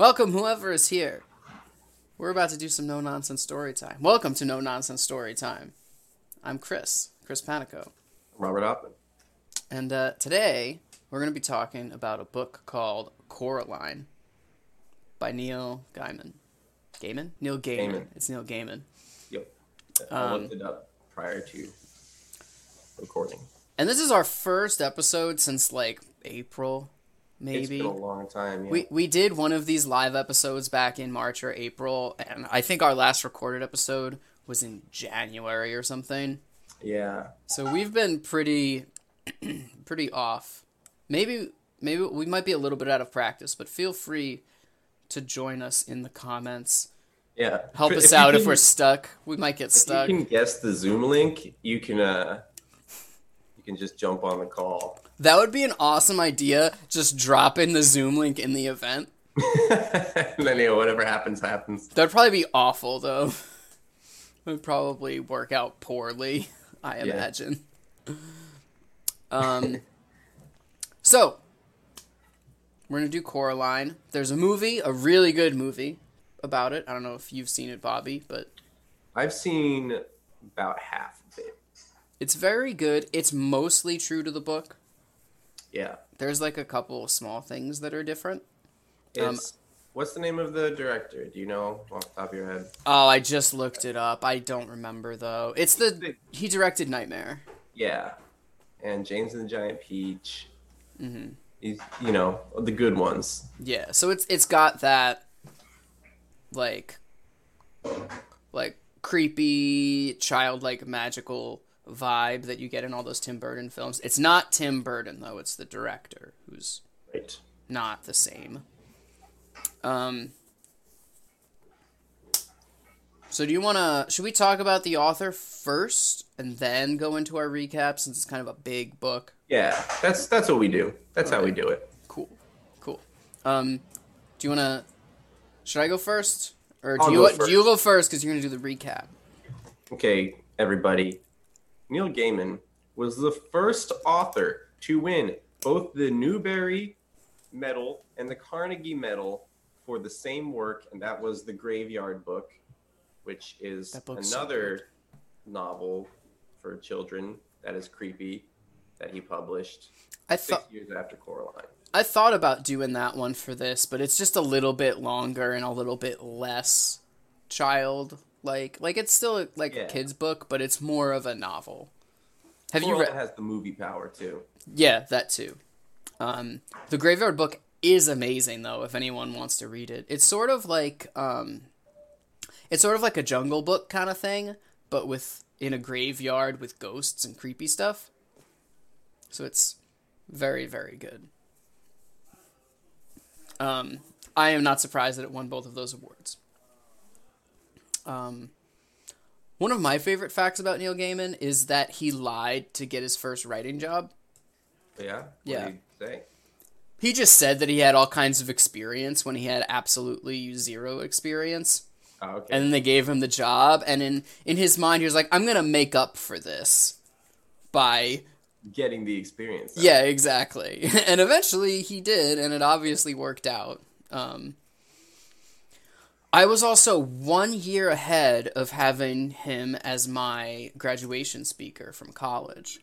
Welcome, whoever is here. We're about to do some no nonsense story time. Welcome to No Nonsense Story Time. I'm Chris, Chris Panico. Robert Oppen. And uh, today we're going to be talking about a book called Coraline by Neil Gaiman. Gaiman? Neil Gaiman. Gaiman. It's Neil Gaiman. Yep. I Um, looked it up prior to recording. And this is our first episode since like April, maybe. It's been a long time. Yeah. We we did one of these live episodes back in March or April, and I think our last recorded episode was in January or something. yeah. So we've been pretty pretty off. Maybe maybe we might be a little bit out of practice, but feel free to join us in the comments. Yeah. Help If us out if we're stuck. We might get If stuck. you can guess the Zoom link, you can uh can just jump on the call. That would be an awesome idea. Just drop in the Zoom link in the event. and then you know, whatever happens happens. That'd probably be awful though. It would probably work out poorly, I Yeah. imagine. Um so we're gonna do Coraline. There's a movie, a really good movie about it. I don't know if you've seen it, Bobby, but I've seen about half. It's very good. It's mostly true to the book. Yeah. There's like a couple of small things that are different. Um, what's the name of the director? Do you know off the top of your head? Oh, I just looked it up. I don't remember though. It's the he directed Nightmare. Yeah. And James and the Giant Peach. Mm-hmm. He's you know, the good ones. Yeah, so it's it's got that like like creepy childlike magical vibe that you get in all those Tim Burton films. It's not Tim Burton though, it's the director who's Right. not the same. Um So do you want to should we talk about the author first and then go into our recap since it's kind of a big book? Yeah, that's that's what we do. That's how we do it. Cool. Cool. Um, do you want to? Should I go first, or do I'll you go do you go first because you're gonna do the recap? Okay, everybody. Neil Gaiman was the first author to win both the Newbery Medal and the Carnegie Medal for the same work, and that was The Graveyard Book, which is That book's so another novel for children that is creepy that he published I six years after Coraline. I thought about doing that one for this, but it's just a little bit longer and a little bit less child like. Like it's still like a kid's book, but it's more of a novel. Have you Coraline read? has the movie power too. Yeah, that too. Um, the Graveyard Book is amazing though. If anyone wants to read it, it's sort of like um, it's sort of like a Jungle Book kind of thing, but with in a graveyard with ghosts and creepy stuff. So it's very very good. Um, I am not surprised that it won both of those awards. Um, one of my favorite facts about Neil Gaiman is that he lied to get his first writing job. Yeah. What Yeah. Say? He just said that he had all kinds of experience when he had absolutely zero experience. Oh, okay. And then they gave him the job and in in his mind he was like I'm going to make up for this by Getting the experience. out. yeah, exactly. And eventually he did and it obviously worked out. Um I was also 1 year ahead of having him as my graduation speaker from college.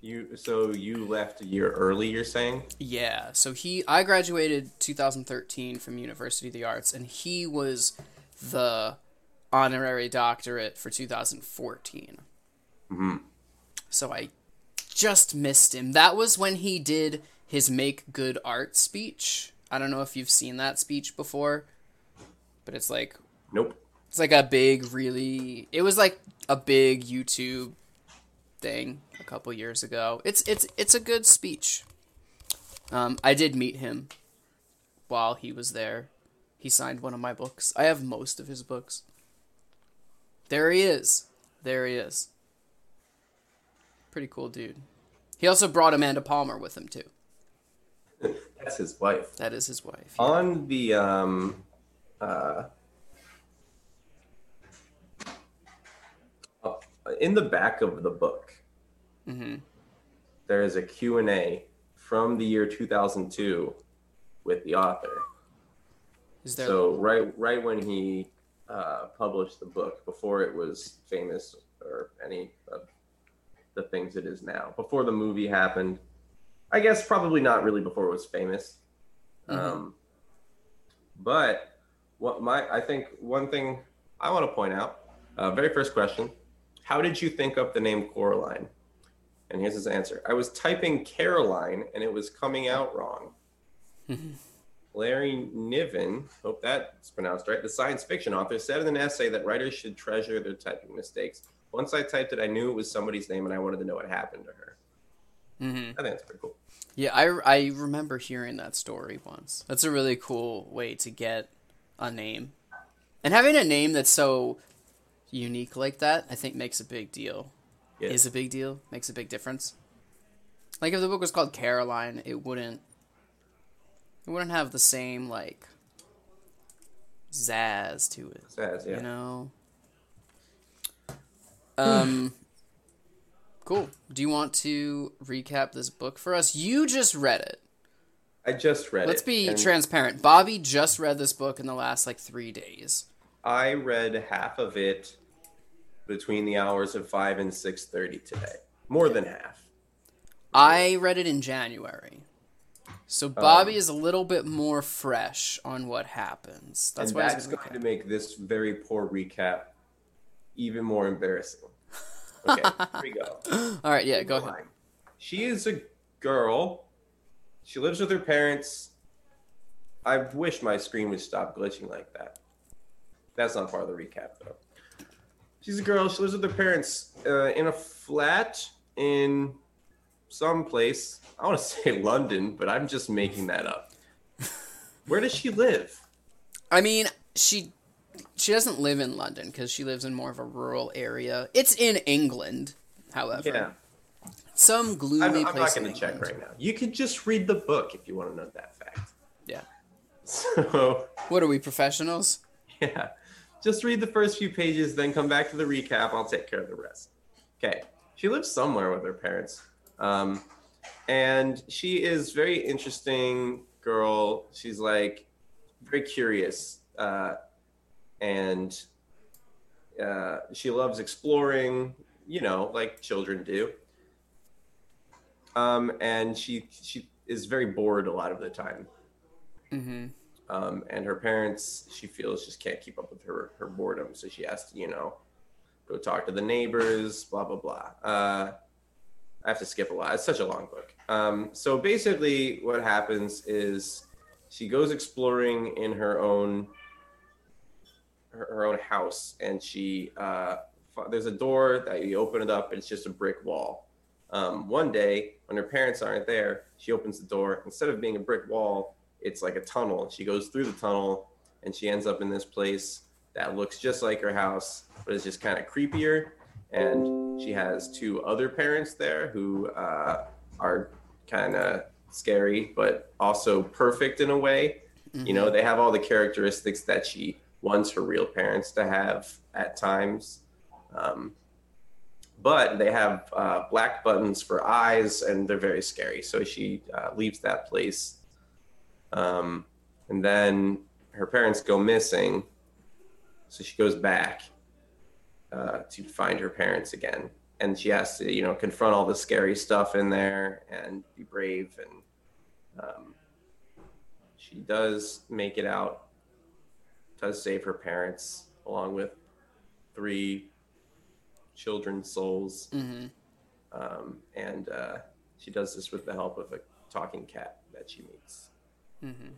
You so you left a year early. You're saying? Yeah, so he I graduated 2013 from University of the Arts and he was the honorary doctorate for 2014. Mhm. So I just missed him. That was when he did his make good art speech. I don't know if you've seen that speech before, but it's like Nope. it's like a big really it was like a big YouTube thing a couple years ago. It's it's it's a good speech. Um, I did meet him while he was there. He signed one of my books. I have most of his books. There he is. There he is. Pretty cool dude. He also brought Amanda Palmer with him too. That's his wife. That is his wife. On the um, uh, in the back of the book, hmm there is a Q and A from the year 2002 with the author. Is there? So right right when he uh, published the book, before it was famous or any of the things it is now, before the movie happened, I guess probably not really before it was famous. Mhm. Um, but what my I think one thing I want to point out, uh, very first question, how did you think up the name Coraline? And here's his answer. I was typing Caroline and it was coming out wrong. Larry Niven, hope that's pronounced right, the science fiction author, said in an essay that writers should treasure their typing mistakes. Once I typed it, I knew it was somebody's name and I wanted to know what happened to her. hmm I think that's pretty cool. Yeah, I, I remember hearing that story once. That's a really cool way to get a name. And having a name that's so unique like that, I think makes a big deal. Yeah. Is a big deal, makes a big difference. Like if the book was called Caroline, it wouldn't it wouldn't have the same like zazz to it. Says, yeah. You know? Um Cool. Do you want to recap this book for us? You just read it. I just read Let's it. be transparent. Bobby just read this book in the last like three days. I read half of it between the hours of five and six thirty today. More than half. I read it in January. So Bobby um, is a little bit more fresh on what happens. That's and why that's going to make this very poor recap even more embarrassing. Okay, here we go. All right, yeah, go ahead. She is a girl. She lives with her parents. I wish my screen would stop glitching like that. That's not part of the recap, though. She's a girl. She lives with her parents uh, in a flat in some place. I want to say London, but I'm just making that up. Where does she live? I mean, she she doesn't live in London because she lives in more of a rural area. It's in England, however. Yeah, Some gloomy I'm, I'm not going to check right now. You could just read the book if you want to know that fact. Yeah. So. What are we professionals? Yeah. Just read the first few pages, then come back to the recap. I'll take care of the rest. Okay. She lives somewhere with her parents. Um, and she is very interesting girl. She's like very curious. Uh, and uh, she loves exploring, you know, like children do. Um, and she she is very bored a lot of the time. Mm-hmm. um, and her parents she feels just can't keep up with her her boredom. So she has to you know go talk to the neighbors blah blah blah. Uh, i have to skip a lot. It's such a long book. Um, so basically what happens is she goes exploring in her own her, her own house. And she uh, there's a door that you open it up and it's just a brick wall um, one day when her parents aren't there she opens the door instead of being a brick wall it's like a tunnel. She goes through the tunnel and she ends up in this place that looks just like her house, but it's just kind of creepier. And she has two other parents there who uh, are kind of scary, but also perfect in a way. You know, they have all the characteristics that she wants her real parents to have at times. Um, but they have uh, black buttons for eyes and they're very scary. So she uh, leaves that place um, and then her parents go missing. So she goes back uh, to find her parents again. And she has to, you know, confront all the scary stuff in there and be brave. And um, she does make it out, does save her parents along with three children's souls. Mm-hmm. Um, and uh, she does this with the help of a talking cat that she meets. Mm-hmm.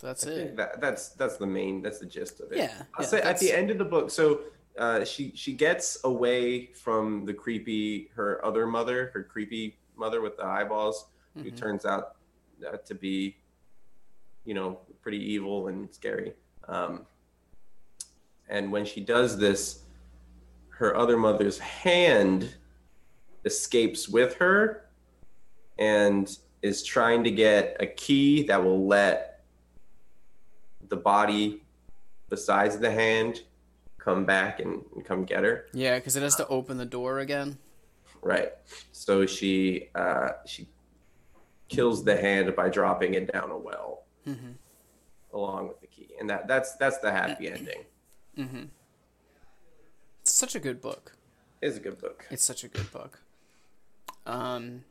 That's I it. that, that's that's the main that's the gist of it. Yeah, I'll yeah, say at the end of the book, so uh, she she gets away from the creepy her other mother, her creepy mother with the eyeballs, who Mhm. turns out uh, to be, you know, pretty evil and scary. Um, and when she does this, her other mother's hand escapes with her and is trying to get a key that will let the body the size of the hand come back and, and come get her Yeah, because it has to open the door again. right so she uh, she kills the hand by dropping it down a well Mm-hmm. along with the key, and that that's that's the happy ending. It's such a good book. It's a good book. It's such a good book. Um,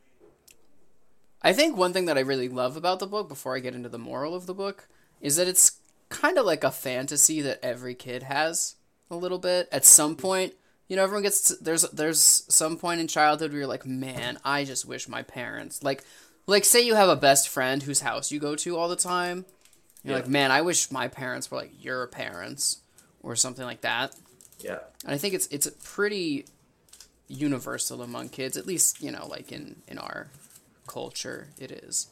I think one thing that I really love about the book, before I get into the moral of the book, is that it's kind of like a fantasy that every kid has a little bit. At some point, you know, everyone gets to, there's there's some point in childhood where you're like, man, I just wish my parents like like say you have a best friend whose house you go to all the time. You're Yeah. like, man, I wish my parents were like your parents or something like that. Yeah, And I think it's it's pretty universal among kids, at least you know, like in in our culture, it is.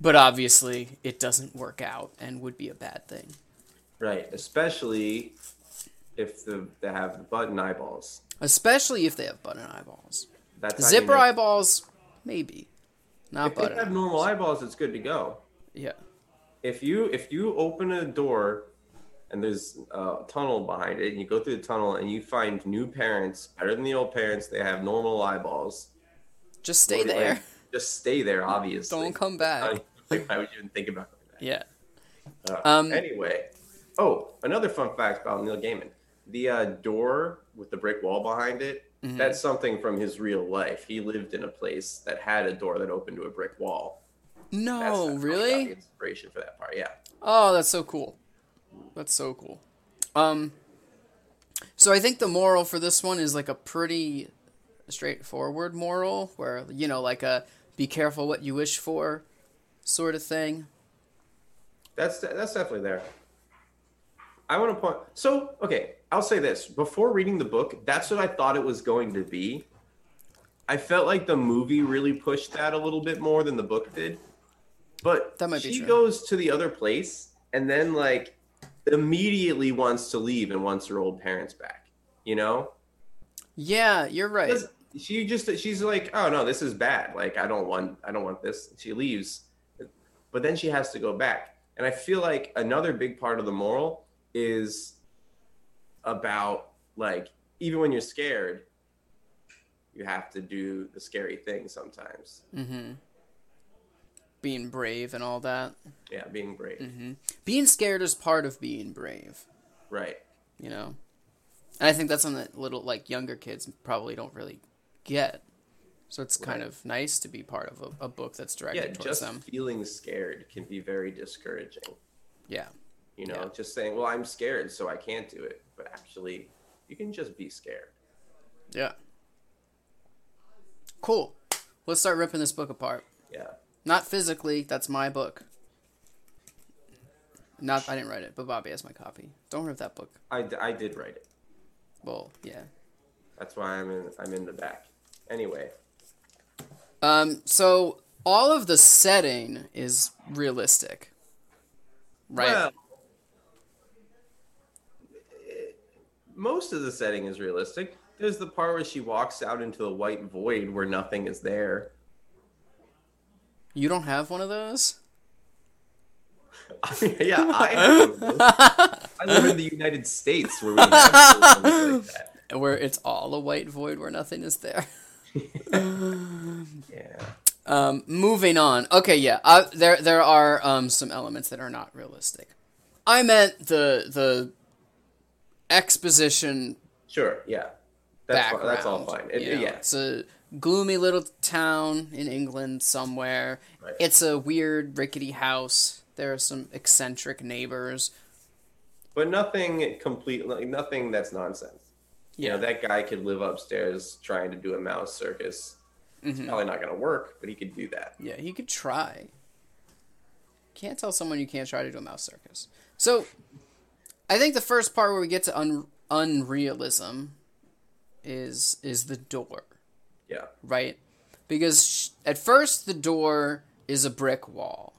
But obviously, it doesn't work out and would be a bad thing. right. Especially if the they have the button eyeballs. Especially if they have button eyeballs. That's Zipper eyeballs, maybe. Not but If they button. have normal eyeballs, it's good to go. Yeah. if you if you open a door and there's a tunnel behind it and you go through the tunnel and you find new parents better than the old parents they have normal eyeballs Just stay there. just stay there obviously Don't come back. like, why would you even think about back Yeah. Uh, Um, anyway oh another fun fact about neil gaiman the uh, door with the brick wall behind it Mm-hmm. that's something from his real life he lived in a place that had a door that opened to a brick wall No, how he the really? inspiration for that part yeah Oh, that's so cool. That's so cool. Um so I think the moral for this one is like a pretty straightforward moral where you know like a be careful what you wish for sort of thing. That's that's definitely there. I want to point. So okay, I'll say this: before reading the book, that's what I thought it was going to be. I felt like the movie really pushed that a little bit more than the book did. But That might be she true. goes to the other place and then like immediately wants to leave and wants her old parents back. You know, Yeah, you're right. she just she's like, oh no, this is bad. Like I don't want I don't want this. She leaves, but then she has to go back. And I feel like another big part of the moral is about like even when you're scared, you have to do the scary thing sometimes. Mhm. Being brave and all that. Yeah, being brave. Mm-hmm. Being scared is part of being brave, Right. you know. And I think that's something that little like younger kids probably don't really get. So it's kind of nice to be part of a, a book that's Yeah, directed towards just them. feeling scared can be very discouraging. Yeah. You know, Yeah. just saying, "Well, I'm scared, so I can't do it." But actually, you can just be scared. Yeah. Cool. Let's start ripping this book apart. Yeah. Not physically, that's my book. Not I didn't write it, but Bobby has my copy. Don't rip that book. I, d- I did write it. Well, yeah. That's why I'm in I'm in the back. Anyway, Um so all of the setting is realistic. Right? Well, most of the setting is realistic. There's the part where she walks out into the white void where nothing is there. You don't have one of those? yeah, I have those. I live in the United States where we have like that. Where it's all a white void where nothing is there. Yeah. Um, moving on. Okay, yeah. Uh, there there are um, some elements that are not realistic. I meant the the exposition Sure. Yeah. That's background. that's all fine. It, know, yeah. It's a gloomy little town in England somewhere. Right. It's a weird rickety house. There are some eccentric neighbors. But nothing complete. Like, nothing that's nonsense. You know, that guy could live upstairs trying to do a mouse circus. Mm-hmm. probably not going to work, but he could do that. Yeah, he could try. Can't tell someone you can't try to do a mouse circus. So, I think the first part where we get to un- unrealism is is the door, Yeah. right? Because sh- at first the door is a brick wall,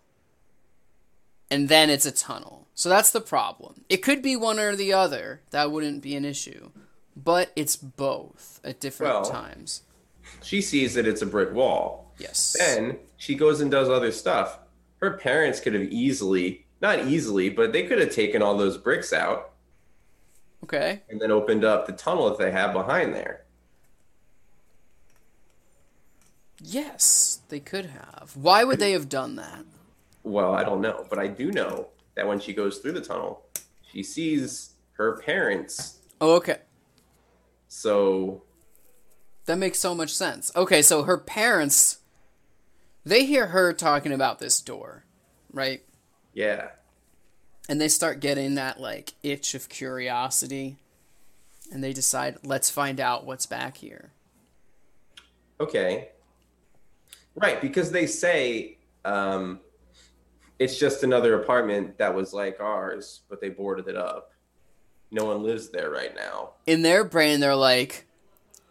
and then it's a tunnel. So that's the problem. It could be one or the other. That wouldn't be an issue, but it's both at different Well- times. She sees that it's a brick wall. Yes. Then she goes and does other stuff. Her parents could have easily, not easily, but they could have taken all those bricks out okay. and then opened up the tunnel that they have behind there. Yes, they could have. Why would they have done that? Well, I don't know, but I do know that when she goes through the tunnel, she sees her parents. Oh, okay. So That makes so much sense. Okay, so her parents they hear her talking about this door, right? yeah, And they start getting that like itch of curiosity and they decide, let's find out what's back here. okay, right, because they say um, it's just another apartment that was like ours, but they boarded it up. No one lives there right now. In their brain they're like,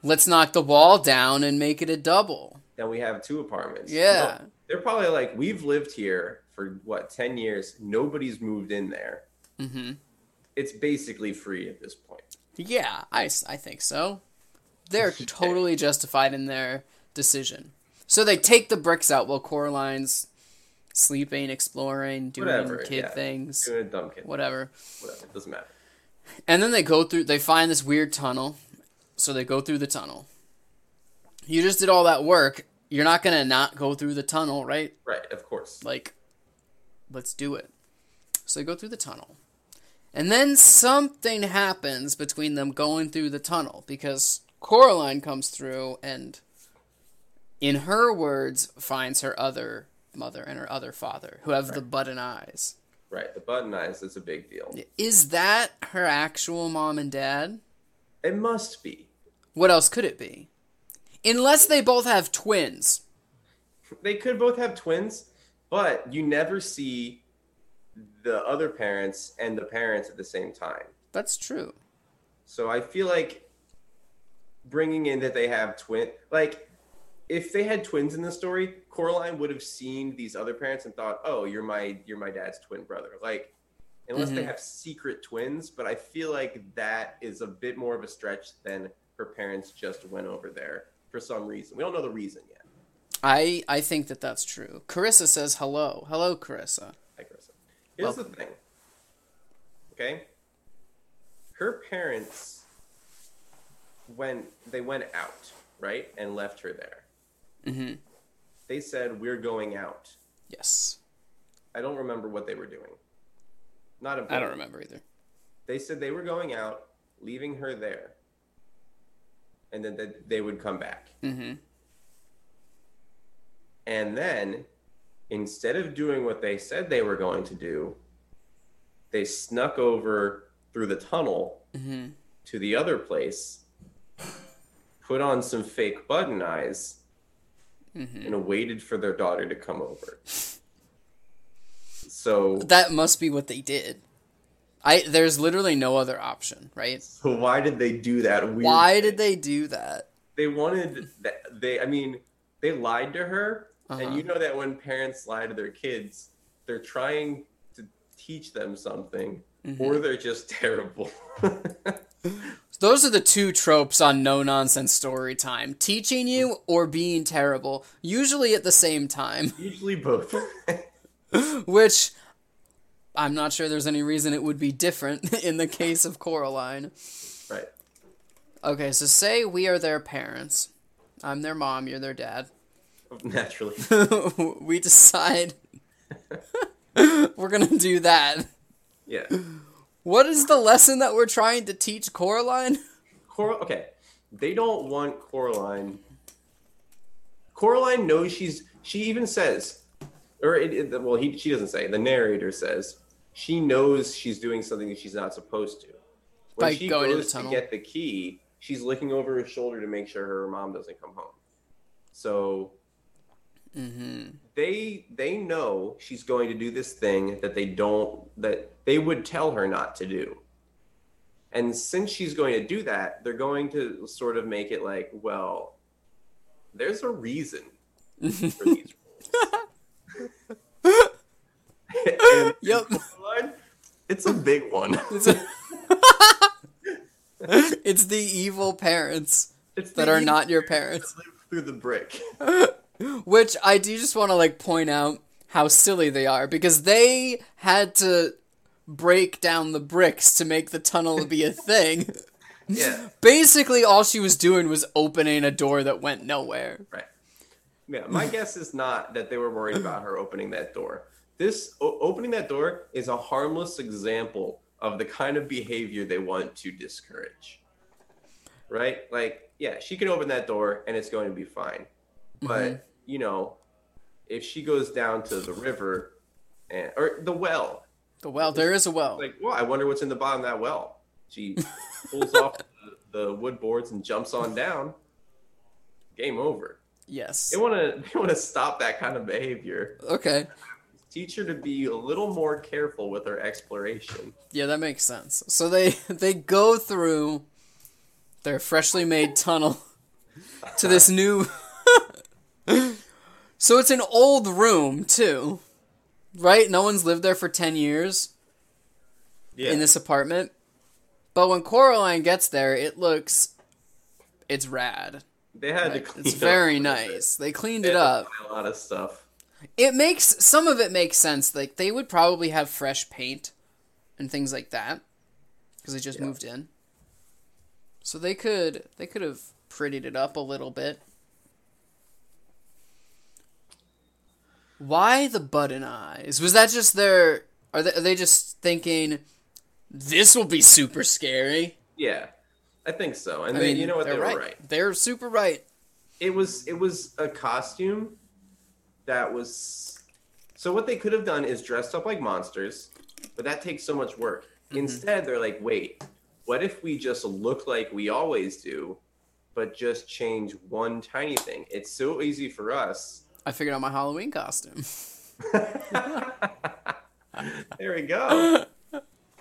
let's knock the wall down and make it a double. Then we have two apartments. Yeah. No, they're probably like, we've lived here for what, 10 years? Nobody's moved in there. Mhm. It's basically free at this point. Yeah, I, I think so. They're totally justified in their decision. So they take the bricks out while Coraline's sleeping, exploring, doing Whatever, kid yeah. things, Doing dumb kid. whatever. Whatever. It doesn't matter. And then they go through, they find this weird tunnel. So they go through the tunnel. You just did all that work. You're not going to not go through the tunnel, right? Right, of course. Like, let's do it. So they go through the tunnel. And then something happens between them going through the tunnel because Coraline comes through and, in her words, finds her other mother and her other father who have the button eyes. Right. The button eyes is a big deal. Is that her actual mom and dad? It must be. What else could it be? Unless they both have twins. They could both have twins, but you never see the other parents and the parents at the same time. That's true. So I feel like bringing in that they have twin, like if they had twins in the story, Coraline would have seen these other parents and thought, "Oh, you're my you're my dad's twin brother." Like unless they Mhm. have secret twins, but I feel like that is a bit more of a stretch than her parents just went over there for some reason. We don't know the reason yet. I I think that that's true. Carissa says hello. Hello, Carissa. Hi, Carissa. Here's the thing. Okay, her parents when they went out, right, and left her there. Mm-hmm. They said, "We're going out." Yes. I don't remember what they were doing. Not important. I don't remember either. They said they were going out, leaving her there, and then that they would come back. Mm-hmm. And then, instead of doing what they said they were going to do, they snuck over through the tunnel Mm-hmm. to the other place, put on some fake button eyes, Mm-hmm. and waited for their daughter to come over. So, That must be what they did. I there's literally no other option, right? so why did they do that? Why did they do that? they wanted that? They, I mean, they lied to her, Uh-huh. and you know that when parents lie to their kids, they're trying to teach them something, Mm-hmm. or they're just terrible. Those are the two tropes on no nonsense story time: teaching you or being terrible, usually at the same time. Usually both. Which I'm not sure there's any reason it would be different in the case of Coraline. right. Okay, so say we are their parents. I'm their mom, you're their dad. Naturally. we decide we're gonna do that. Yeah. What is the lesson that we're trying to teach Coraline? Cor- okay. They don't want Coraline. Coraline knows she's. She even says, or it, it, well, he she doesn't say. The narrator says she knows she's doing something that she's not supposed to. When By she going goes to get the key, she's looking over her shoulder to make sure her mom doesn't come home. So Mm-hmm. they they know she's going to do this thing that they don't that they would tell her not to do and since she's going to do that they're going to sort of make it like well there's a reason for these rules and Yep. It's a big one It's, it's the evil parents it's that are not your parents parents. that live through the brick Which I do just want to like point out how silly they are because they had to break down the bricks to make the tunnel be a thing. yeah Basically, all she was doing was opening a door that went nowhere. Right. Yeah, my guess is not that they were worried about her opening that door. this o- opening that door is a harmless example of the kind of behavior they want to discourage. Right? Like, yeah, she can open that door and it's going to be fine. But, mm-hmm. You know, if she goes down to the river and or the well, The well, there is a well. like, well, I wonder what's in the bottom of that well. She pulls off the, the wood boards and jumps on down. Game over. yes. They want to they want to stop that kind of behavior. Okay. Teach her to be a little more careful with her exploration. Yeah, that makes sense. So they they go through their freshly made tunnel to this new So it's an old room too. Right? No one's lived there for 10 years Yeah, in this apartment. But when Coraline gets there, it looks it's rad. they had to Right? clean It's up very a little bit. nice. They cleaned They it to up. A lot of stuff. It makes some of it makes sense. Like they would probably have fresh paint and things like that because they just Yeah. moved in. So they could they could have prettied it up a little bit. Why the button eyes? Was that just their? Are they, are they just thinking this will be super scary? Yeah, I think so. And I they, mean, you know what? They they're were right. right. They're super right. It was it was a costume that was. So what they could have done is dressed up like monsters, but that takes so much work. Mm-hmm. Instead, they're like, wait, what if we just look like we always do, but just change one tiny thing? It's so easy for us. I figured out my Halloween costume. there we go.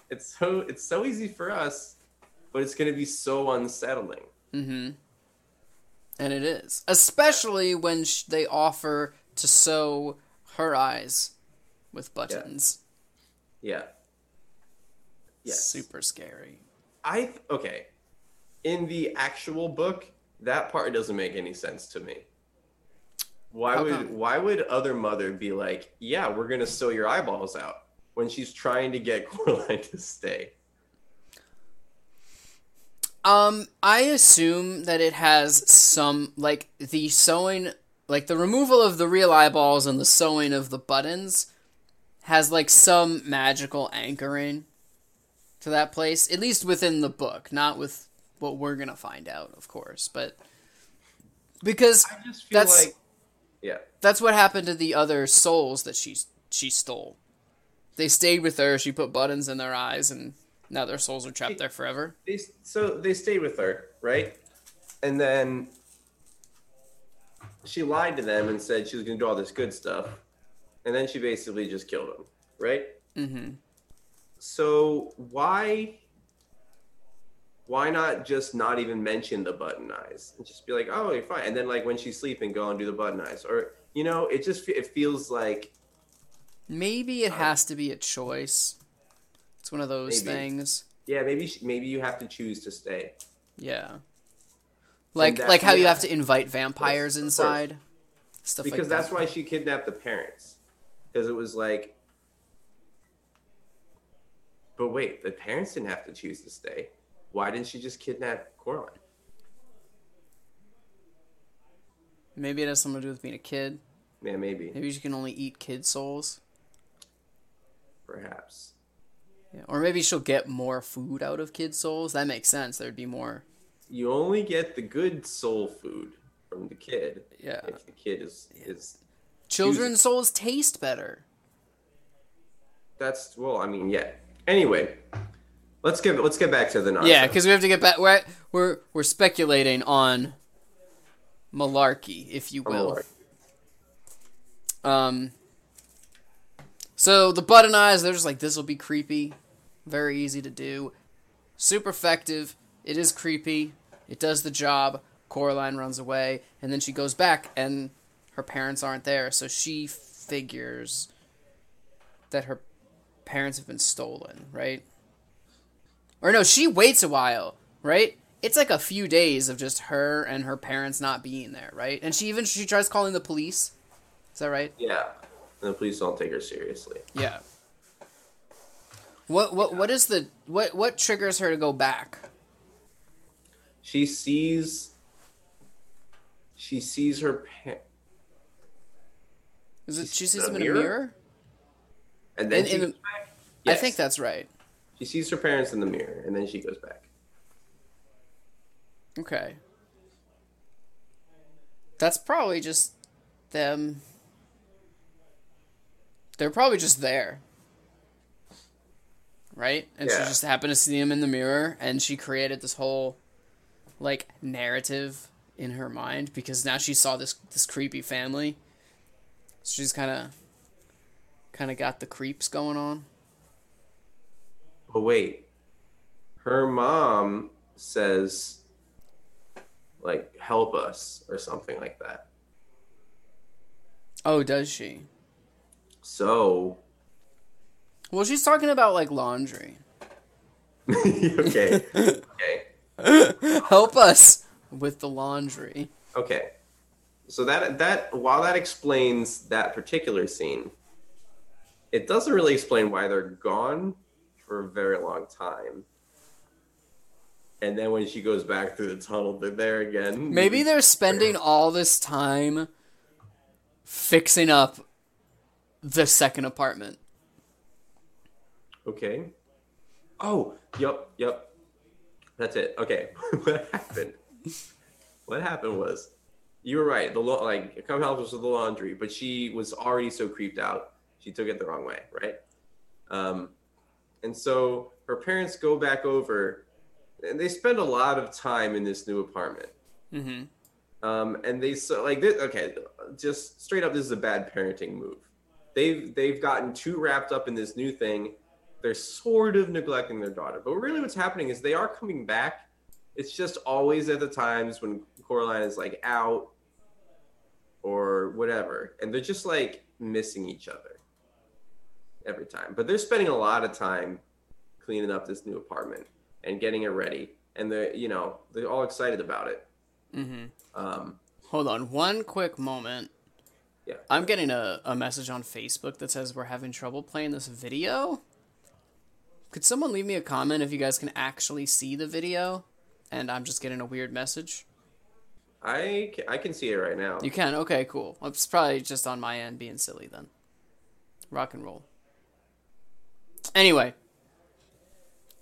It's so it's so easy for us, but it's going to be so unsettling. Mm-hmm. And it is, especially when sh- they offer to sew her eyes with buttons. Yeah. Yes. Super scary. I okay. In the actual book, that part doesn't make any sense to me. Why How would come? why would other mother be like, "Yeah, we're gonna sew your eyeballs out" when she's trying to get Coraline to stay? Um, I assume that it has some like the sewing, like the removal of the real eyeballs and the sewing of the buttons, has like some magical anchoring to that place. At least within the book, not with what we're gonna find out, of course. But because I just feel That's- like, yeah, that's what happened to the other souls that she she stole. They stayed with her. She put buttons in their eyes, and now their souls are trapped there forever. they so they stayed with her, right? And then she lied to them and said she was gonna do all this good stuff, and then she basically just killed them, right? Mm-hmm. So why why not just not even mention the button eyes and just be like, oh, you're fine, and then like when she's sleeping, go and do the button eyes, or you know, it just it feels like Maybe it um, has to be a choice. It's one of those Maybe. things. yeah, maybe maybe you have to choose to stay. Yeah. Like like how you have to invite vampires course. inside. Stuff because like that's that. why she kidnapped the parents because it was like but wait the parents didn't have to choose to stay why didn't she just kidnap coraline Maybe it has something to do with being a kid. yeah maybe Maybe she can only eat kid souls. perhaps Yeah. Or maybe she'll get more food out of kid souls. That makes sense. There'd be more. you only get the good soul food from the kid Yeah. if the kid is is Children's souls taste better. that's well i mean yeah anyway let's get let's get back to the nonsense Yeah, because we have to get back. We're we're we're speculating on malarkey, if you will. Um. So the button eyes, they're just like this will be creepy, very easy to do, super effective. It is creepy. It does the job. Coraline runs away, and then she goes back, and her parents aren't there, so she figures that her parents have been stolen, right? Or no, she waits a while, right? It's like a few days of just her and her parents not being there, right? And she even she tries calling the police. Is that right? yeah and the police don't take her seriously Yeah. What what what is the what what triggers her to go back? she sees she sees her pa- Is it she sees him in a mirror? mirror? And then In- in back. I Yes. think that's right. She sees her parents in the mirror, and then she goes back. Okay. That's probably just them. They're probably just there. Right? And Yeah. she just happened to see him in the mirror and she created this whole like narrative in her mind because now she saw this this creepy family. So she's kind of kind of got the creeps going on. But wait, her mom says, like, help us or something like that. Oh, does she? So, Well, she's talking about like laundry. okay, okay, Help us with the laundry. okay. So that that while that explains that particular scene, it doesn't really explain why they're gone for a very long time. And then when she goes back through the tunnel, they're there again. Maybe they're spending all this time fixing up the second apartment. Okay. Oh, yep, yep. That's it. Okay. what happened? What happened was, you were right. The lo- like come help us with the laundry, but she was already so creeped out. She took it the wrong way, right? Um, and so her parents go back over, and they spend a lot of time in this new apartment. Mm-hmm. Um, and they so like this, okay, just straight up, this is a bad parenting move. They've they've gotten too wrapped up in this new thing. They're sort of neglecting their daughter, but really, what's happening is they are coming back. It's just always at the times when Coraline is like out or whatever, and they're just like missing each other every time. But they're spending a lot of time cleaning up this new apartment and getting it ready, and they're you know they're all excited about it. Mm-hmm. Um, Hold on, one quick moment. Yeah. I'm getting a, a message on Facebook that says we're having trouble playing this video. Could someone leave me a comment if you guys can actually see the video? And I'm just getting a weird message. I ca- I can see it right now. You can? Okay, cool. It's probably just on my end being silly then. Rock and roll. Anyway,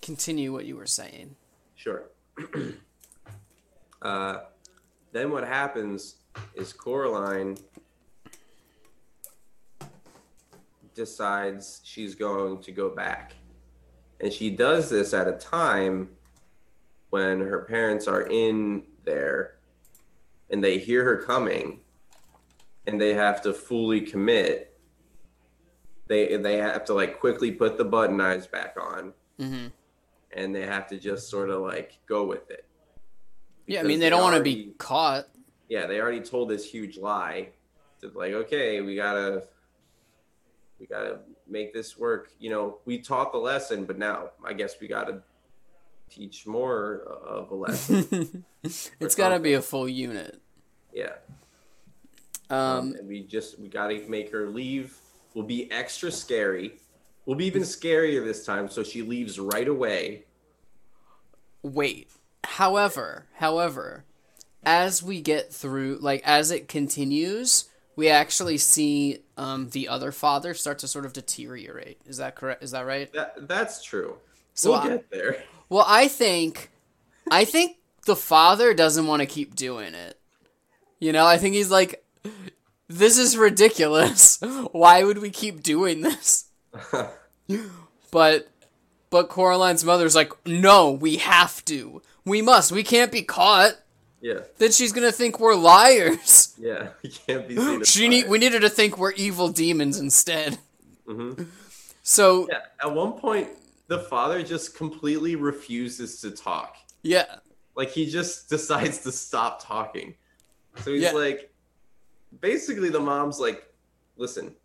continue what you were saying. Sure. uh, then what happens is Coraline decides she's going to go back. And she does this at a time when her parents are in there and they hear her coming and they have to fully commit. They they have to like quickly put the button knives back on Mm-hmm. and they have to just sort of like go with it. Yeah, I mean, they don't want to be caught. Yeah, they already told this huge lie. To like, okay, we gotta, we gotta make this work. You know, we taught the lesson, but now I guess we gotta teach more of a lesson. it's got to be a full unit. yeah. Um, and we just we gotta make her leave. Will be extra scary. Will be even scarier this time. So she leaves right away. wait. However, however, as we get through, like as it continues, we actually see um, the other father start to sort of deteriorate. Is that correct? Is that right? That that's true. So we'll I- get there. Well, I think, I think the father doesn't want to keep doing it. You know, I think he's like, this is ridiculous. Why would we keep doing this? But, but Coraline's mother's like, no, we have to. We must. We can't be caught. yeah, Then she's gonna think we're liars. yeah. You can't be seen. as She need. We need her to think we're evil demons instead. Mm-hmm. So Yeah, at one point, the father just completely refuses to talk. yeah, Like he just decides to stop talking. So he's Yeah. like, basically, the mom's like, "Listen,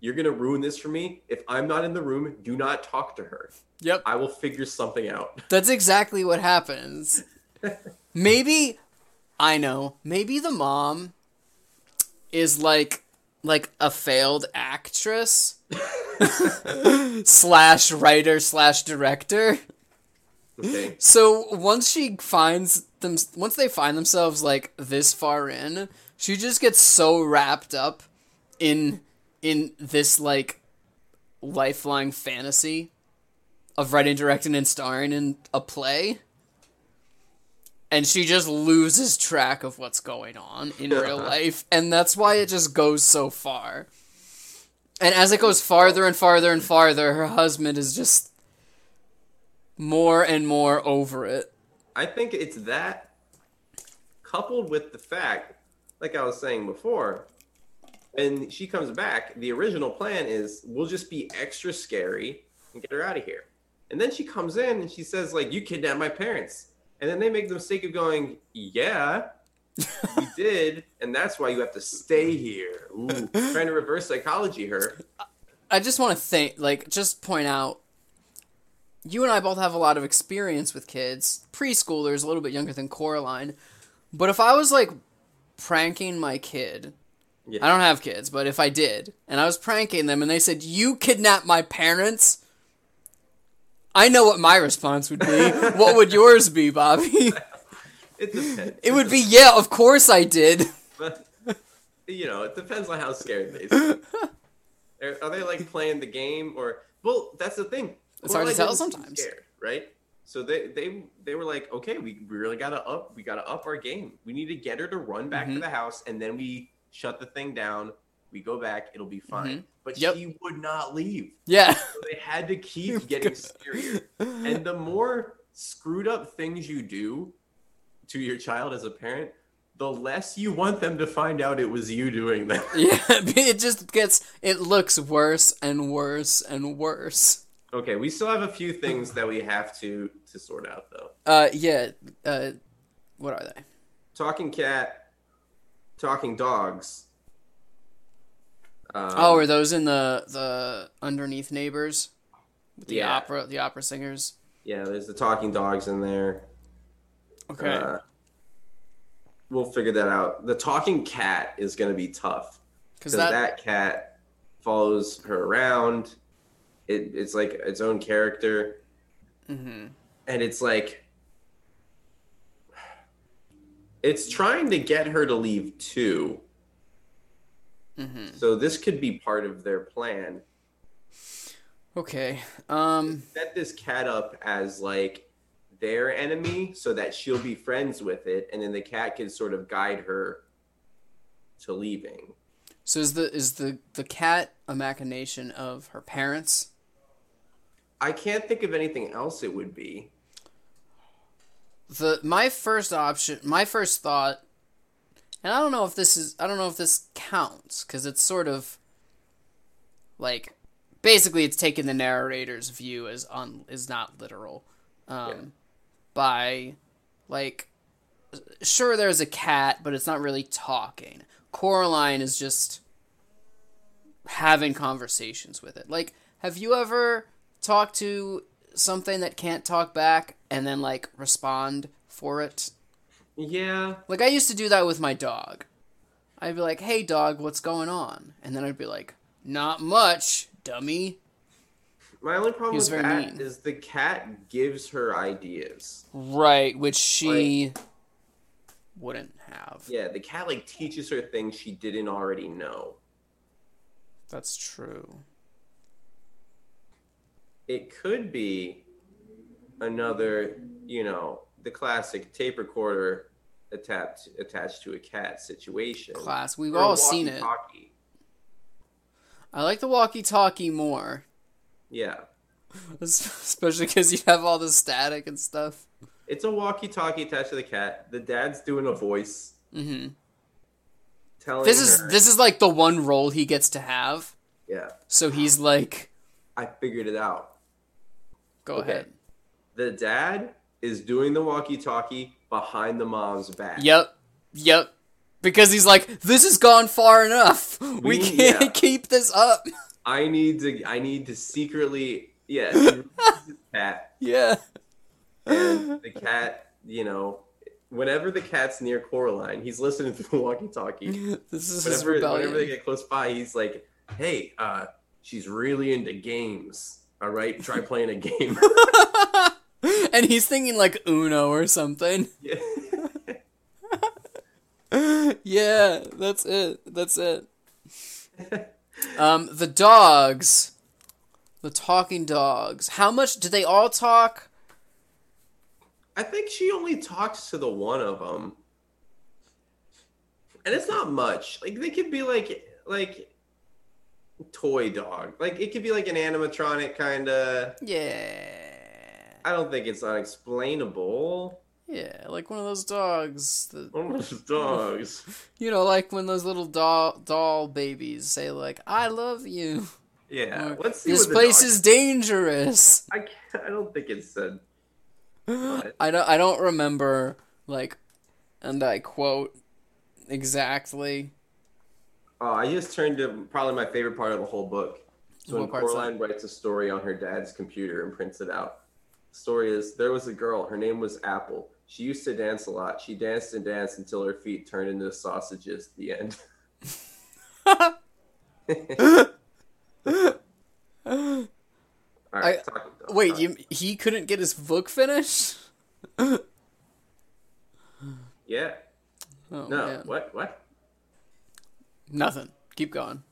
you're gonna ruin this for me. If I'm not in the room, do not talk to her. yep. I will figure something out." That's exactly what happens. maybe I know. Maybe the mom is like like a failed actress slash writer slash director. Okay. So once she finds them, once they find themselves like this far in, she just gets so wrapped up in in this like lifelong fantasy of writing, directing, and starring in a play. And she just loses track of what's going on in real life. And that's why it just goes so far. And as it goes farther and farther and farther, her husband is just more and more over it. I think it's that coupled with the fact, like I was saying before, when she comes back, the original plan is we'll just be extra scary and get her out of here. And then she comes in and she says, like, you kidnapped my parents. And then they make the mistake of going, yeah, we did. And that's why you have to stay here. Ooh, trying to reverse psychology her. I just want to think, like, just point out, you and I both have a lot of experience with kids, preschoolers, a little bit younger than Coraline. But if I was like pranking my kid, Yeah. I don't have kids, but if I did, and I was pranking them, and they said, "You kidnapped my parents," I know what my response would be. what would yours be, Bobby? It depends. It would be, "Yeah, of course I did." But you know, it depends on how scared they are, are they like playing the game or? Well, that's the thing. It's hard to tell sometimes. Scared, right? So they they they were like, okay, we really gotta up, we gotta up our game. We need to get her to run back Mhm. to the house, and then we shut the thing down. We go back, it'll be fine. But Mm-hmm. Yep. she would not leave. Yeah. So they had to keep getting scarier. And the more screwed up things you do to your child as a parent, the less you want them to find out it was you doing that. Yeah, it just gets it looks worse and worse and worse. Okay, we still have a few things that we have to to sort out though. Uh yeah, uh what are they? Talking cat, talking dogs. Um, oh, are those in the the underneath neighbors? With the Yeah. opera the opera singers? yeah, there's the talking dogs in there. Okay. Uh, we'll figure that out. The talking cat is going to be tough Cuz that, that... cat follows her around. It, it's like its own character, mhm. and it's like it's trying to get her to leave too. Mhm. So this could be part of their plan. Okay. Um Set this cat up as like their enemy so that she'll be friends with it and then the cat can sort of guide her to leaving. so is the is the the cat a machination of her parents? I can't think of anything else it would be. the my first option my first thought and i don't know if this is i don't know if this counts because it's sort of like basically it's taking the narrator's view as on is not literal um Yeah. by like sure there's a cat but it's not really talking coraline is just having conversations with it like have you ever talked to something that can't talk back and then like respond for it? Yeah, like i used to do that with my dog. I'd be like hey dog what's going on? And then i'd be like not much dummy. My only problem with that mean. is the cat gives her ideas. right which she wouldn't have. Yeah, the cat like teaches her things she didn't already know. that's true It could be another, you know, the classic tape recorder attached attached to a cat situation. class we've Or all seen it i like the walkie talkie more Yeah. especially because you have all the static and stuff It's a walkie-talkie attached to the cat. The dad's doing a voice Mm-hmm. telling this is her, this is like the one role he gets to have Yeah, so he's like I figured it out. Go Okay. ahead The dad is doing the walkie-talkie behind the mom's back. Yep. Yep. Because he's like, this has gone far enough. We, We- can't yeah. keep this up. I need to I need to secretly yeah, he releases his cat Yeah. and the cat, you know, whenever the cat's near Coraline, he's listening to the walkie-talkie. this is his Whenever, whenever they get close by, he's like, "Hey, uh, she's really into games. All right, try playing a game." and he's thinking like Uno or something. Yeah. yeah, that's it. That's it. Um, the dogs The talking dogs. How much do they all talk? I think she only talks to the one of them, and it's not much. Like they could be like like toy dog. Like it could be like an animatronic kind of. Yeah. I don't think it's unexplainable. Yeah, like one of those dogs. That, One of those dogs. you know, like when those little doll doll babies say like "I love you." Yeah. Or, Let's see. this place dog- is dangerous. I can't, I don't think it said. I don't. I don't remember like, and I quote exactly. Oh, I just turned to probably my favorite part of the whole book. So when? Coraline writes a story on her dad's computer and prints it out. The story is there was a girl. Her name was Apple. She used to dance a lot. She danced and danced until her feet turned into sausages. The end. All right. I-. Wait, you he couldn't get his book finished? Yeah. Oh, No. man. What? What? Nothing. Keep going.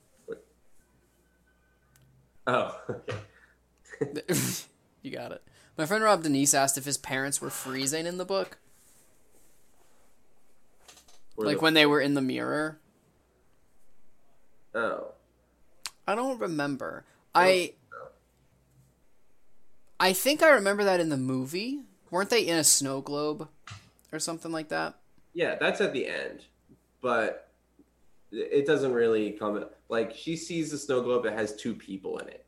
Oh. Okay. you got it. My friend Rob Denise asked if his parents were freezing in the book, Where like the- when they were in the mirror. Oh. I don't remember. Oh, I. I think I remember that in the movie. Weren't they in a snow globe or something like that? Yeah, that's at the end, but it doesn't really come. Like she sees the snow globe that has two people in it.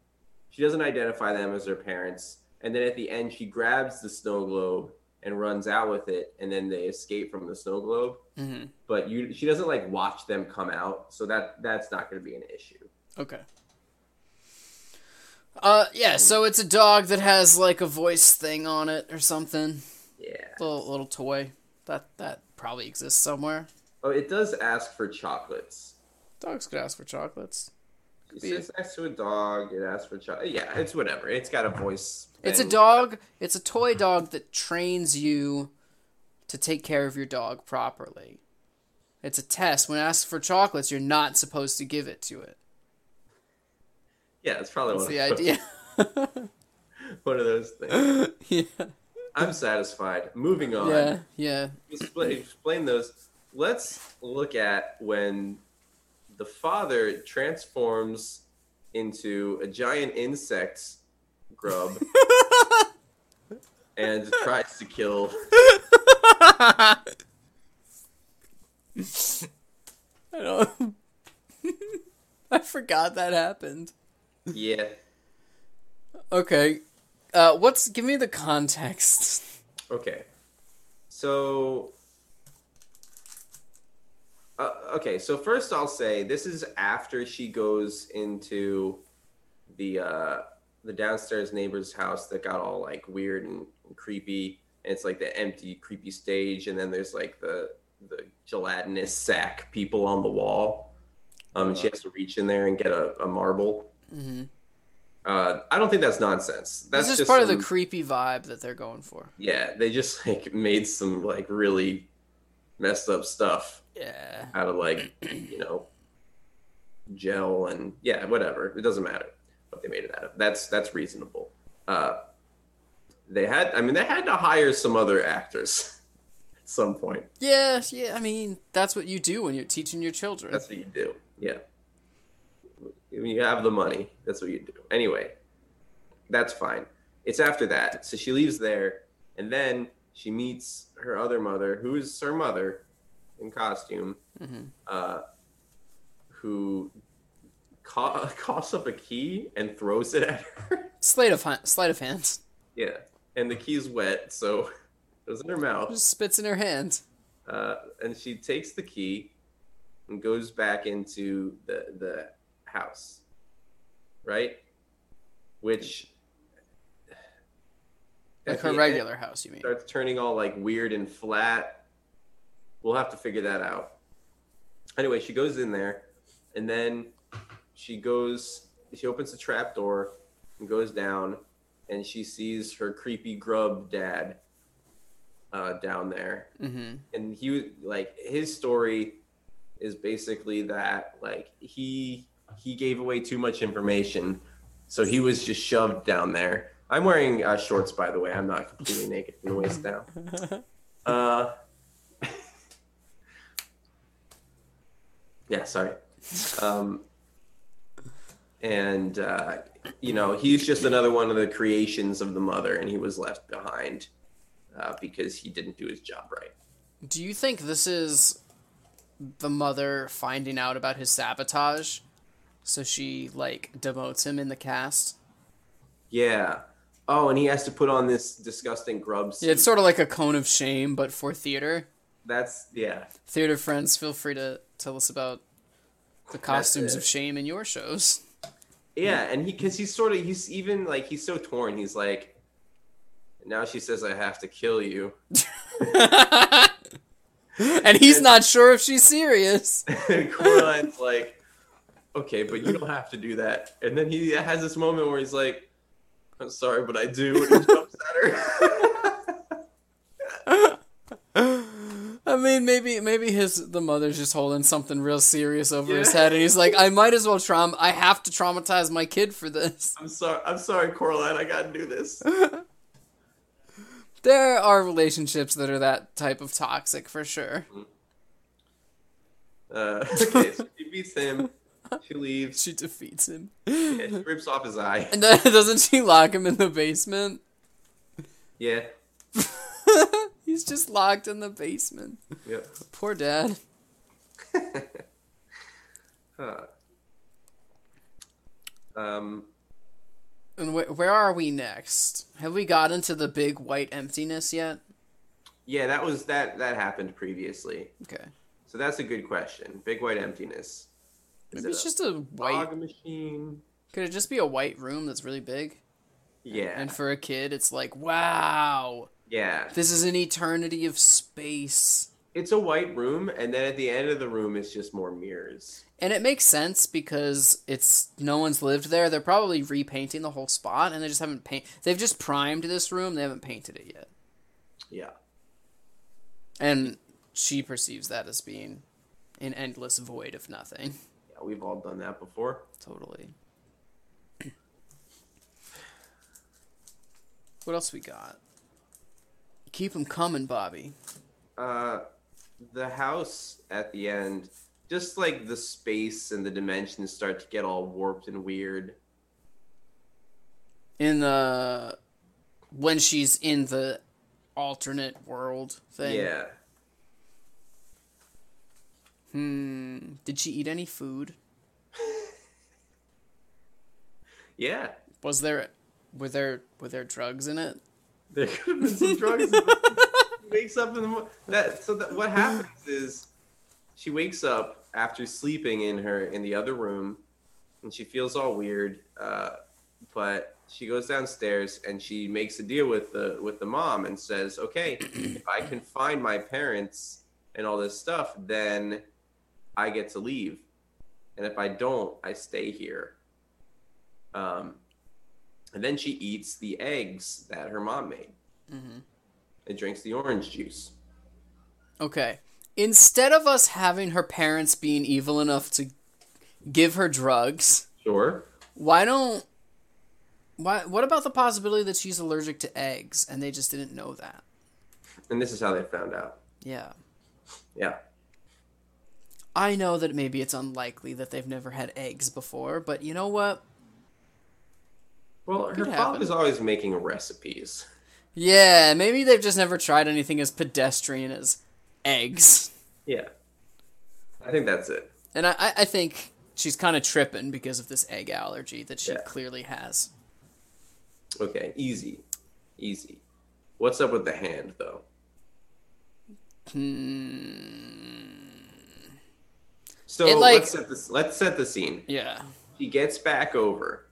She doesn't identify them as her parents, and then at the end, she grabs the snow globe and runs out with it, and then they escape from the snow globe. Mm-hmm. But you, she doesn't like watch them come out, so that that's not going to be an issue. Okay. Uh, yeah. So it's a dog that has like a voice thing on it or something. Yeah. Little little toy. That that probably exists somewhere. Oh, it does ask for chocolates. Dogs could ask for chocolates. It Be- sits next to a dog. It asks for chocolate. Yeah, it's whatever. It's got a voice. It's a dog. It's a toy dog that trains you to take care of your dog properly. It's a test. When it asks for chocolates, you're not supposed to give it to it. Yeah, it's probably That's the idea. one of those things. yeah. I'm satisfied. Moving on. Yeah. Yeah. Explain, explain those. Let's look at when the father transforms into a giant insect grub and tries to kill. I don't. I forgot that happened. Yeah. Okay. Uh, what's give me the context? Okay. So. Uh, okay, so first I'll say this is after she goes into the uh, the downstairs neighbor's house that got all like weird and, and creepy, and it's like the empty, creepy stage, and then there's like the the gelatinous sack people on the wall, um, and she has to reach in there and get a, a marble. hmm Uh, I don't think that's nonsense. That's This is just part of the creepy vibe that they're going for. yeah, they just like made some like really messed up stuff Yeah. out of like you know gel and yeah, whatever. It doesn't matter what they made it out of. That's that's reasonable. Uh, they had, I mean, they had to hire some other actors at some point. Yeah, yeah. I mean, that's what you do when you're teaching your children. That's what you do. Yeah. When you have the money, that's what you do. Anyway, that's fine. It's after that. So she leaves there, and then she meets her other mother, who is her mother in costume, Mhm. uh, who ca- coughs up a key and throws it at her. Sleight of hand. Sleight of hand. yeah. And the key's wet, so it was in her mouth. Just spits in her hand. uh, and she takes the key and goes back into the the house, right? Which Like her regular house, you mean? starts turning all like weird and flat. We'll have to figure that out. Anyway, she goes in there, and then she goes. She opens the trap door and goes down, and she sees her creepy grub dad uh, down there, Mm-hmm. and he was like his story is basically that like he he gave away too much information So he was just shoved down there. I'm wearing uh, shorts, by the way. I'm not completely naked from the waist down. Uh, yeah, sorry. Um, and uh, you know, he's just another one of the creations of the mother, and he was left behind uh, because he didn't do his job right. Do you think this is the mother finding out about his sabotage? So she like demotes him in the cast. Yeah. Oh, and he has to put on this disgusting grub suit. Yeah, it's sort of like a cone of shame, but for theater. That's yeah. Theater friends, feel free to tell us about the costumes of shame in your shows. Yeah, and he because he's sort of he's even like he's so torn. He's like, now she says I have to kill you. and he's not sure if she's serious. and Coraline's like, okay, but you don't have to do that. And then he has this moment where he's like, I'm sorry, but I do. And he jumps at her. I mean, maybe maybe his the mother's just holding something real serious over his head, and he's like, I might as well traum. I have to traumatize my kid for this. I'm sorry. I'm sorry, Coraline. I gotta do this. There are relationships that are that type of toxic for sure. Uh, okay, so she beats him. She leaves. She defeats him, Yeah, she rips off his eye. and then doesn't she lock him in the basement? Yeah. He's just locked in the basement. Yep. Poor dad. Huh. Um. And wh- where are we next? Have we got into the big white emptiness yet? Yeah, that was that. That happened previously. Okay. So that's a good question. Big white emptiness. Is Maybe it's just a white. machine? Could it just be a white room that's really big? Yeah. And for a kid, it's like, wow, yeah. this is an eternity of space. It's a white room, and then at the end of the room, it's just more mirrors. And it makes sense because it's no one's lived there. They're probably repainting the whole spot, and they just haven't paint. They've just primed this room. They haven't painted it yet. Yeah. And she perceives that as being an endless void of nothing. Yeah, we've all done that before. Totally. What else we got? Keep them coming, Bobby. Uh, the house at the end, just like the space and the dimensions start to get all warped and weird. In the when she's in the alternate world thing. Yeah. Hmm. Did she eat any food? Yeah. Was there were there were there drugs in it? There could have been some drugs. wakes up in the mo- that. So that what happens is, she wakes up after sleeping in her in the other room, and she feels all weird. Uh, but she goes downstairs and she makes a deal with the with the mom and says, "Okay, if I can find my parents and all this stuff, then I get to leave, and if I don't, I stay here." Um, and then she eats the eggs that her mom made Mm-hmm. and drinks the orange juice. Okay. Instead of us having her parents being evil enough to give her drugs, Sure. why don't why what about the possibility that she's allergic to eggs and they just didn't know that? And this is how they found out. Yeah. Yeah. I know that maybe it's unlikely that they've never had eggs before, but you know what? Well, her Could happen. father's always making recipes. Yeah, maybe they've just never tried anything as pedestrian as eggs. Yeah. I think that's it. And I, I- I think she's kind of tripping because of this egg allergy that she Yeah. clearly has. Okay, easy. Easy. What's up with the hand, though? Hmm. So like- let's set this. Let's set the scene. Yeah. He gets back over,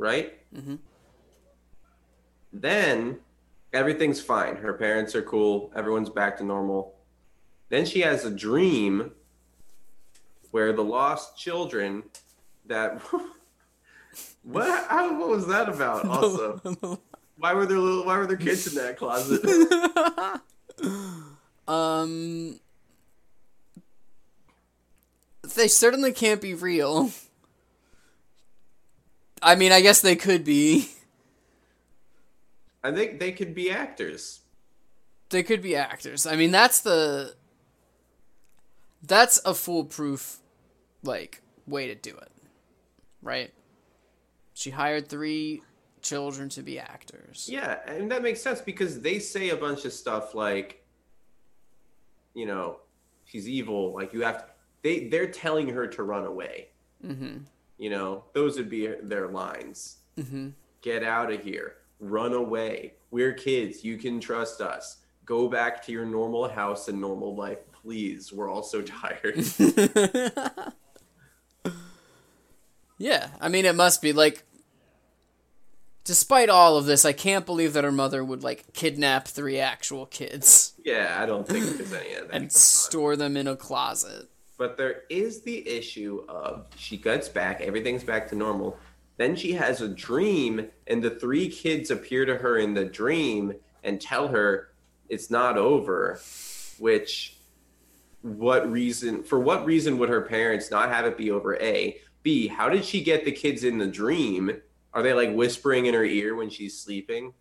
right? Mm-hmm. Then everything's fine. Her parents are cool. Everyone's back to normal. Then she has a dream where the lost children that what how, what was that about also why were there little why were there kids in that closet um they certainly can't be real. I mean, I guess they could be. I think they could be actors. They could be actors. I mean, that's the. That's a foolproof, like, way to do it. Right? She hired three children to be actors. Yeah, and that makes sense because they say a bunch of stuff like, you know, she's evil. Like you have to. They they're telling her to run away. Mm-hmm. You know, those would be their lines. Mm-hmm. Get out of here. Run away. We're kids. You can trust us. Go back to your normal house and normal life, please. We're all so tired. yeah, I mean, it must be like. Despite all of this, I can't believe that her mother would like kidnap three actual kids yeah, I don't think there's any of that. and store them in a closet. But there is the issue of she gets back, everything's back to normal. Then she has a dream, and the three kids appear to her in the dream and tell her it's not over. Which, what reason, for what reason would her parents not have it be over? A. B. How did she get the kids in the dream? Are they like whispering in her ear when she's sleeping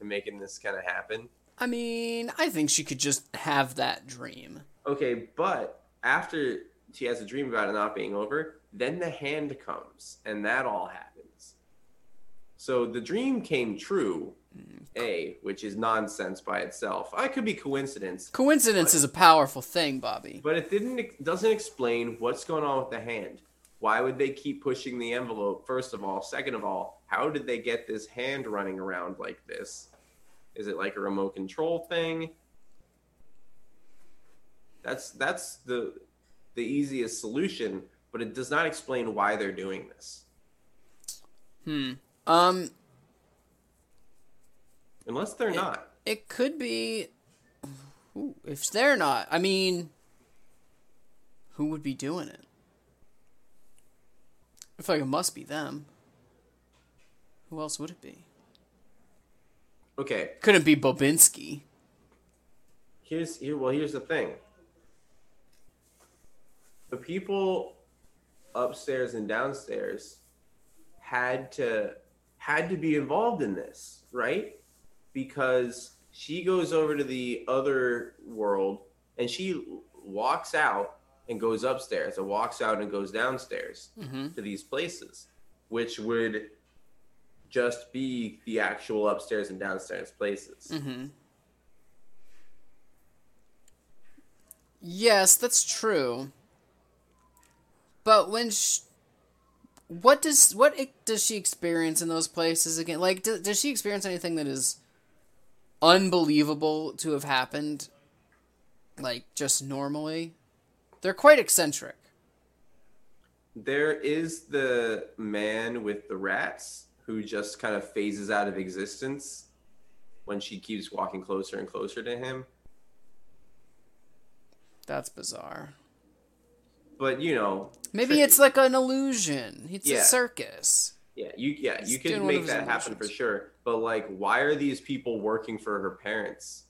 and making this kind of happen? I mean, I think she could just have that dream. Okay, but after she has a dream about it not being over, then the hand comes and that all happens. So the dream came true, mm. A, which is nonsense by itself. I could be coincidence, Coincidence is a powerful thing, Bobby. but it didn't it doesn't explain what's going on with the hand. Why would they keep pushing the envelope? First of all, second of all, how did they get this hand running around like this? Is it like a remote control thing? That's that's the the easiest solution, but it does not explain why they're doing this. Hmm. Um, Unless they're not. it could be. Ooh, if they're not, I mean, who would be doing it? I feel like it must be them. Who else would it be? Okay, Couldn't be Bobinski. here's here well here's the thing. The people upstairs and downstairs had to had to be involved in this, right? Because she goes over to the other world and she walks out and goes upstairs and walks out and goes downstairs Mm-hmm. to these places, which would just be the actual upstairs and downstairs places. Mm-hmm. Yes, that's true. But when sh what does what does she experience in those places again? Like, do, does she experience anything that is unbelievable to have happened? Like, just normally, they're quite eccentric. There is the man with the rats who just kind of phases out of existence when she keeps walking closer and closer to him. That's bizarre. But you know, Maybe tricky. it's like an illusion. It's Yeah. a circus. yeah, you yeah, He's you can make that happen for sure. But like, why are these people working for her parents?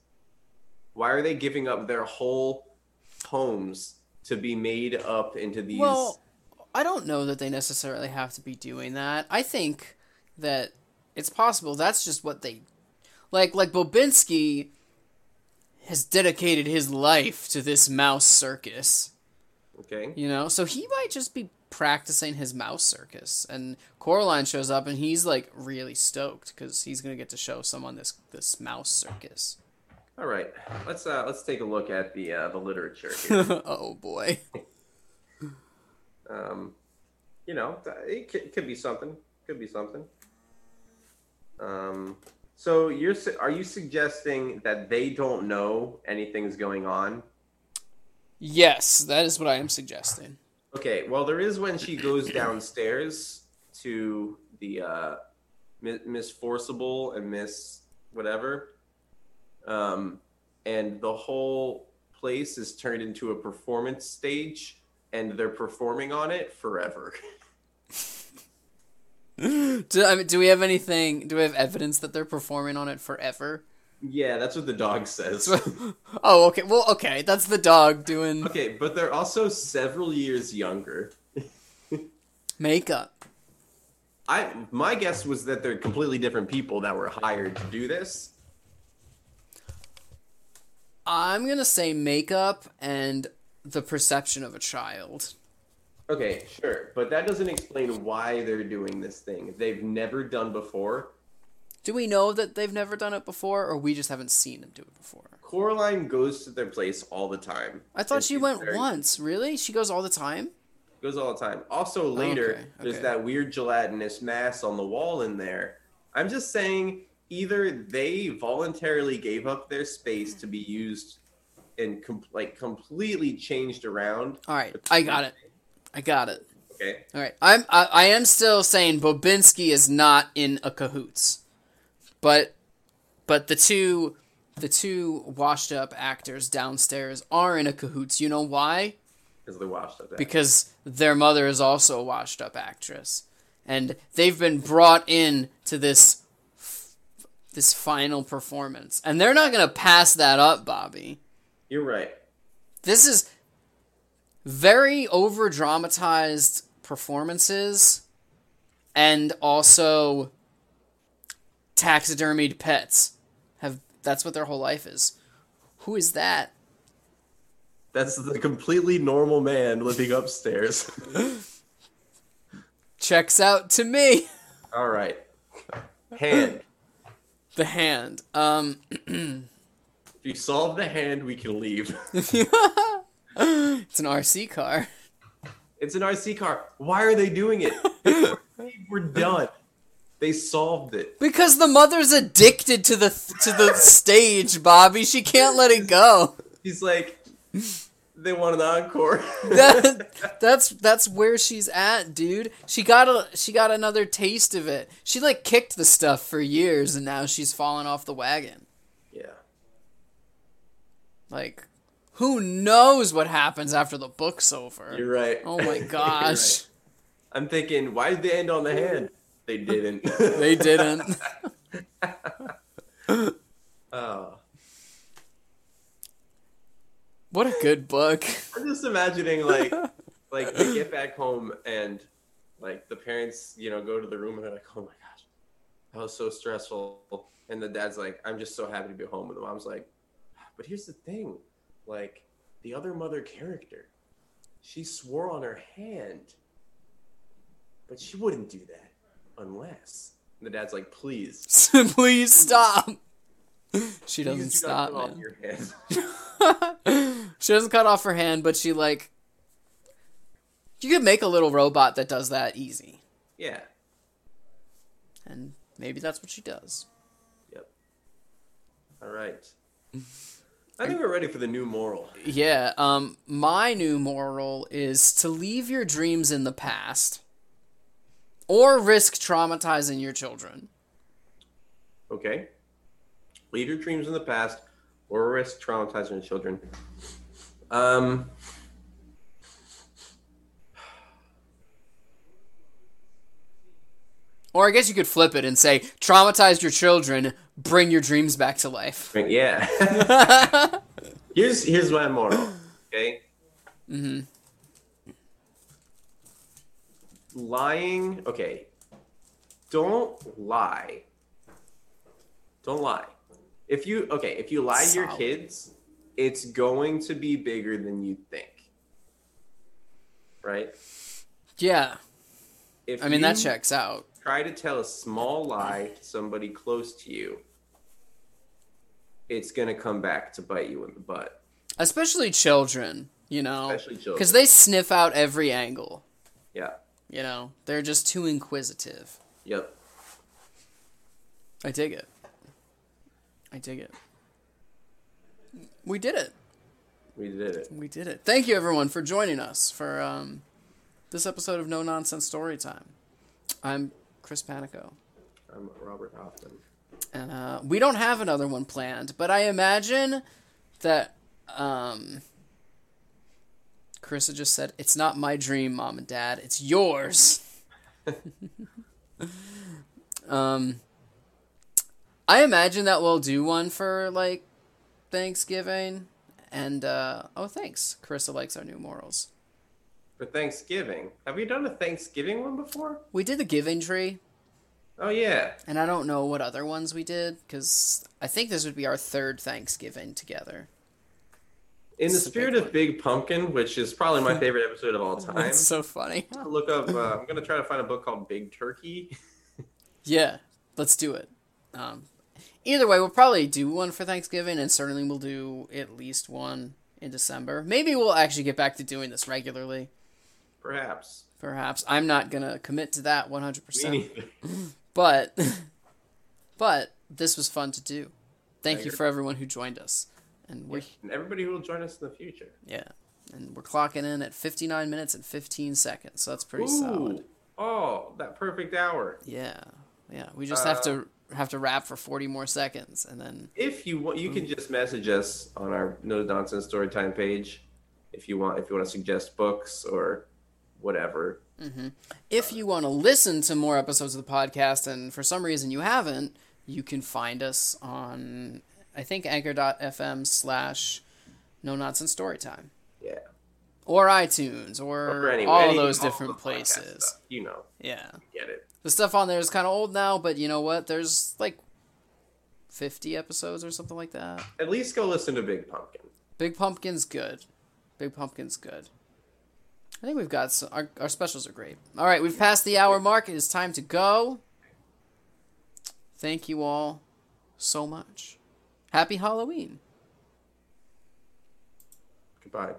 Why are they giving up their whole homes to be made up into these? Well, I don't know that they necessarily have to be doing that. I think that it's possible that's just what they like like Bobinski has dedicated his life to this mouse circus, okay, you know? So he might just be practicing his mouse circus and Coraline shows up and he's like really stoked cuz he's going to get to show someone this this mouse circus. all right. Let's uh let's take a look at the uh, the literature here. oh boy. um, you know, it could, could be something. Could be something. Um, so you're are you suggesting that they don't know anything's going on? Yes, that is what I am suggesting. Okay, well there is when she goes downstairs to the uh, Mi- Miss Forcible and Miss whatever, um, and the whole place is turned into a performance stage, and they're performing on it forever. Do, I mean, do we have anything? Do we have evidence that they're performing on it forever? Yeah, that's what the dog says. oh, okay. Well, okay. That's the dog doing okay, but they're also several years younger. makeup. I my guess was that they're completely different people that were hired to do this. I'm gonna say makeup and the perception of a child. Okay, sure, but that doesn't explain why they're doing this thing they've never done before. Do we know that they've never done it before, or we just haven't seen them do it before? Coraline goes to their place all the time. I thought she went very- once. Really? She goes all the time? Goes all the time. Also, later, okay, there's that weird gelatinous mass on the wall in there. I'm just saying, either they voluntarily gave up their space to be used and com- like completely changed around. All right, I got it. I got it. Okay. All right, I'm I, I am still saying Bobinski is not in a cahoots, but but the two the two washed up actors downstairs are in a cahoots. You know why? Because they watched it. Because their mother is also a washed up actress, and they've been brought in to this this final performance, and they're not gonna pass that up, Bobby. You're right. this is very over dramatized performances and also taxidermied pets have that's what their whole life is who is that That's the completely normal man living upstairs. checks out to me all right. Hand. the hand um If you solve the hand, we can leave. it's an rc car It's an RC car. Why are they doing it? We're done. They solved it. because the mother's addicted to the to the stage bobby she can't let it go He's like, they want an encore. that, that's that's where she's at, dude. She got a she got another taste of it. She like kicked the stuff for years, and now she's fallen off the wagon. yeah. Like, who knows what happens after the book's over? You're right. Oh my gosh, right. I'm thinking, why did they end on the hand? They didn't. they didn't. Oh. What a good book. I'm just imagining like like they get back home and like the parents, you know, go to the room and they're like, Oh my gosh, that was so stressful. And the dad's like, I'm just so happy to be home. And the mom's like, But here's the thing, like the other mother character, she swore on her hand. But she wouldn't do that unless and the dad's like, please. Please stop. She doesn't please stop, cut off man. she doesn't cut off her hand, but she like. You could make a little robot that does that easy, yeah. and maybe that's what she does. Yep. All right. I think we're ready for the new moral. Yeah, um, my new moral is to leave your dreams in the past or risk traumatizing your children. Okay. Leave your dreams in the past or risk traumatizing your children. Um, Or I guess you could flip it and say, traumatize your children, bring your dreams back to life. yeah. here's here's my moral. Okay. hmm Lying. Okay. Don't lie. Don't lie. If you okay, if you lie to your kids, it's going to be bigger than you think. Right? Yeah, If I mean, that checks out. try to tell a small lie to somebody close to you, it's gonna come back to bite you in the butt. Especially children, you know? Especially children. Because they sniff out every angle. Yeah. You know? They're just too inquisitive. Yep. I dig it. I dig it. We did it. We did it. We did it. Thank you, everyone, for joining us for um, this episode of No Nonsense Story Time. I'm Chris Panico. I'm Robert Hoffman. And uh, we don't have another one planned, but I imagine that um, Carissa just said, It's not my dream, mom and dad, it's yours. um, I imagine that we'll do one for like Thanksgiving. And uh, oh, thanks. Carissa likes our new morals. for Thanksgiving. Have we done a Thanksgiving one before? We did the giving tree, Oh yeah. and I don't know what other ones we did because I think this would be our third Thanksgiving together. In the It's a big spirit of Big Pumpkin, which is probably my favorite episode of all time. That's so funny. Look up. Uh, I'm gonna try to find a book called Big Turkey. Yeah, let's do it. Um, either way, we'll probably do one for Thanksgiving, and certainly we'll do at least one in December. Maybe we'll actually get back to doing this regularly. Perhaps. Perhaps I'm not gonna commit to that 100. percent but but this was fun to do. Thank you for everyone who joined us, and we're and everybody who will join us in the future. yeah, and we're clocking in at 59 minutes and 15 seconds, so that's pretty solid. Oh, that perfect hour. Yeah, yeah. We just have Uh, to have to wrap for 40 more seconds, and then If you want, you can just message us on our No Nonsense Storytime page. If you want, if you want to suggest books or whatever. if you want to listen to more episodes of the podcast, and for some reason you haven't, you can find us on I think Anchor.fm slash No Nonsense Storytime. Yeah. Or iTunes, or, Or any- all those different places. stuff, You know, Yeah. get it. The stuff on there is kind of old now, but you know what? There's like 50 episodes or something like that. At least go listen to Big Pumpkin. Big Pumpkin's good. Big Pumpkin's good. I think we've got some, our, our specials are great. All right, we've passed the hour mark. It is time to go. Thank you all so much. Happy Halloween. Goodbye.